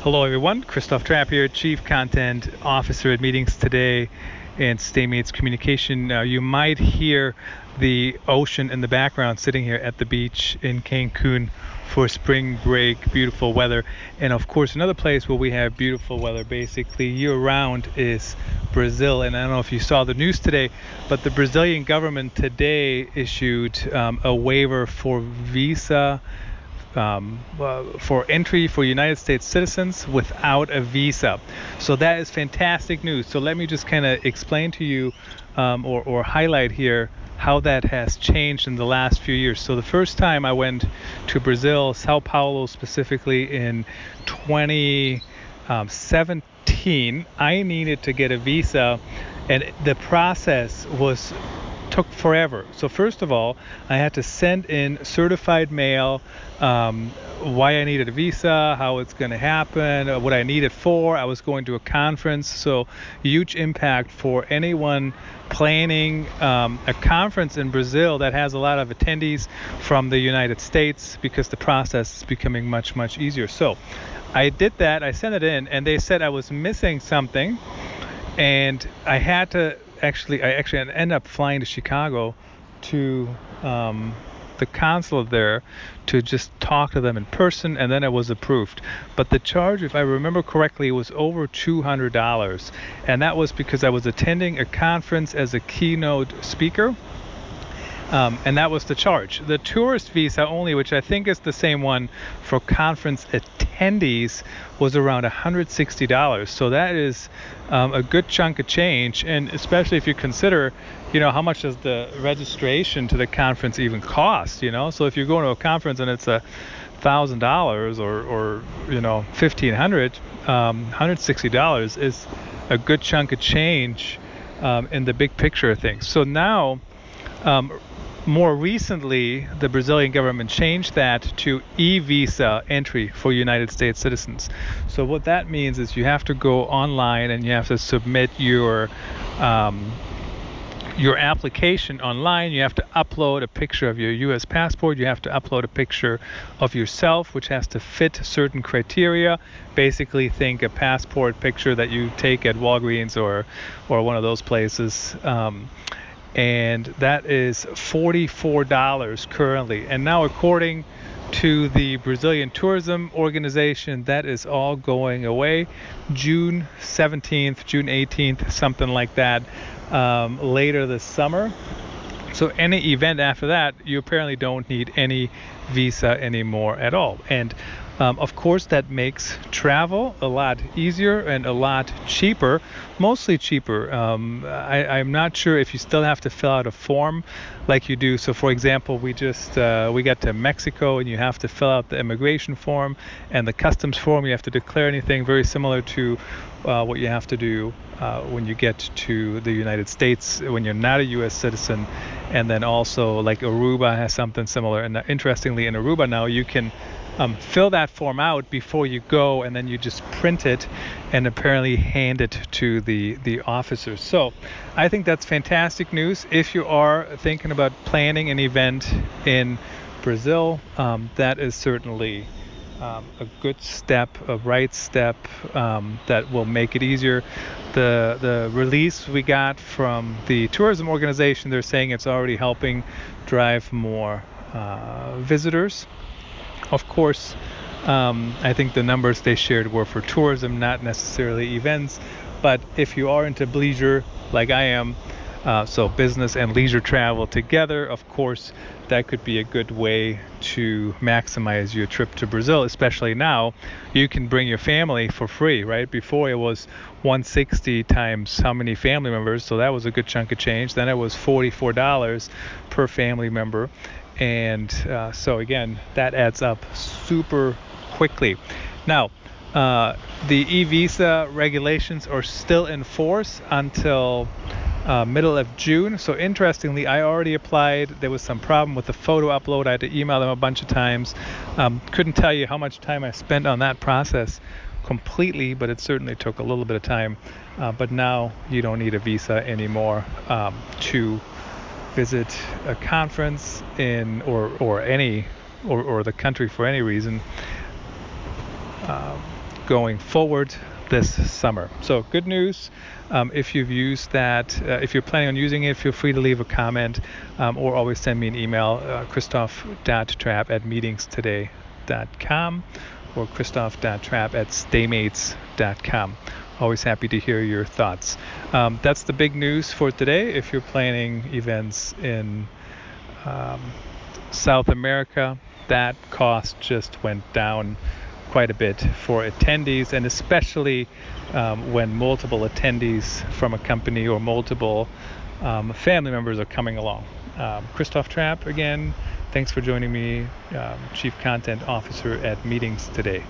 Hello, everyone. Christoph Trappe here, Chief Content Officer at Meetings Today and Stamats Communication. Uh, you might hear the ocean in the background sitting here at the beach in Cancun for spring break, beautiful weather. And of course, another place where we have beautiful weather basically year round is Brazil. And I don't know if you saw the news today, but the Brazilian government today issued um, a waiver for visa um, uh, for entry for United States citizens without a visa. So that is fantastic news. So let me just kind of explain to you um, or, or highlight here how that has changed in the last few years. So the first time I went to Brazil, Sao Paulo specifically in Um, 2017, I needed to get a visa and the process was took forever. So first of all, I had to send in certified mail, um, why I needed a visa, how it's going to happen, uh, what I need it for. I was going to a conference, so huge impact for anyone planning um, a conference in Brazil that has a lot of attendees from the United States because the process is becoming much much easier. So I did that. I sent it in, and they said I was missing something, and I had to actually I actually ended up flying to Chicago to um, the consulate there to just talk to them in person, and then it was approved. But the charge, if I remember correctly, was over $200, and that was because I was attending a conference as a keynote speaker. Um, and that was the charge. The tourist visa only, which I think is the same one for conference attendees, was around $160. So that is um, a good chunk of change, and especially if you consider, you know, how much does the registration to the conference even cost? You know, so if you're going to a conference and it's a thousand dollars or or you know fifteen hundred, um, hundred sixty dollars is a good chunk of change um, in the big picture of things. So now um, more recently, the Brazilian government changed that to e-visa entry for United States citizens. So what that means is you have to go online and you have to submit your um, your application online. You have to upload a picture of your U.S. passport. You have to upload a picture of yourself, which has to fit certain criteria. Basically, think a passport picture that you take at Walgreens or or one of those places. Um, and that is $44 currently. And now, according to the Brazilian Tourism Organization, that is all going away June 17th, June 18th, something like that, um, later this summer. So, any event after that, you apparently don't need any visa anymore at all. And um, of course, that makes travel a lot easier and a lot cheaper, mostly cheaper. Um, I, am not sure if you still have to fill out a form like you do. So, for example, we just uh, we got to Mexico and you have to fill out the immigration form and the customs form. You have to declare anything very similar to uh, what you have to do uh, when you get to the United States when you're not a U.S. citizen, and then also like Aruba has something similar. And interestingly, in Aruba now you can um, fill that form out before you go, and then you just print it and apparently hand it to the the officers. So I think that's fantastic news. If you are thinking about planning an event in Brazil, um, that is certainly um, a good step, a right step um, that will make it easier. The the release we got from the tourism organization, they're saying it's already helping drive more uh, visitors of course, um, I think the numbers they shared were for tourism, not necessarily events. But if you are into leisure, like I am, uh, so business and leisure travel together, of course, that could be a good way to maximize your trip to Brazil, especially now. You can bring your family for free, right? Before it was 160 times how many family members, so that was a good chunk of change. Then it was $44 per family member and uh, so again that adds up super quickly now uh, the e-visa regulations are still in force until uh, middle of June. So interestingly, I already applied. There was some problem with the photo upload. I had to email them a bunch of times. Um, couldn't tell you how much time I spent on that process completely, but it certainly took a little bit of time. Uh, but now you don't need a visa anymore um, to visit a conference in or or any or, or the country for any reason um, going forward this summer. So good news. Um, if you've used that, uh, if you're planning on using it, feel free to leave a comment um, or always send me an email, uh, christoph.trappe at meetingstoday.com or christoph.trappe at stamats.com. Always happy to hear your thoughts. Um, that's the big news for today. If you're planning events in um, South America, that cost just went down quite a bit for attendees, and especially um, when multiple attendees from a company or multiple um, family members are coming along. Um, Christoph Trappe, again, thanks for joining me, um, Chief Content Officer at Meetings today.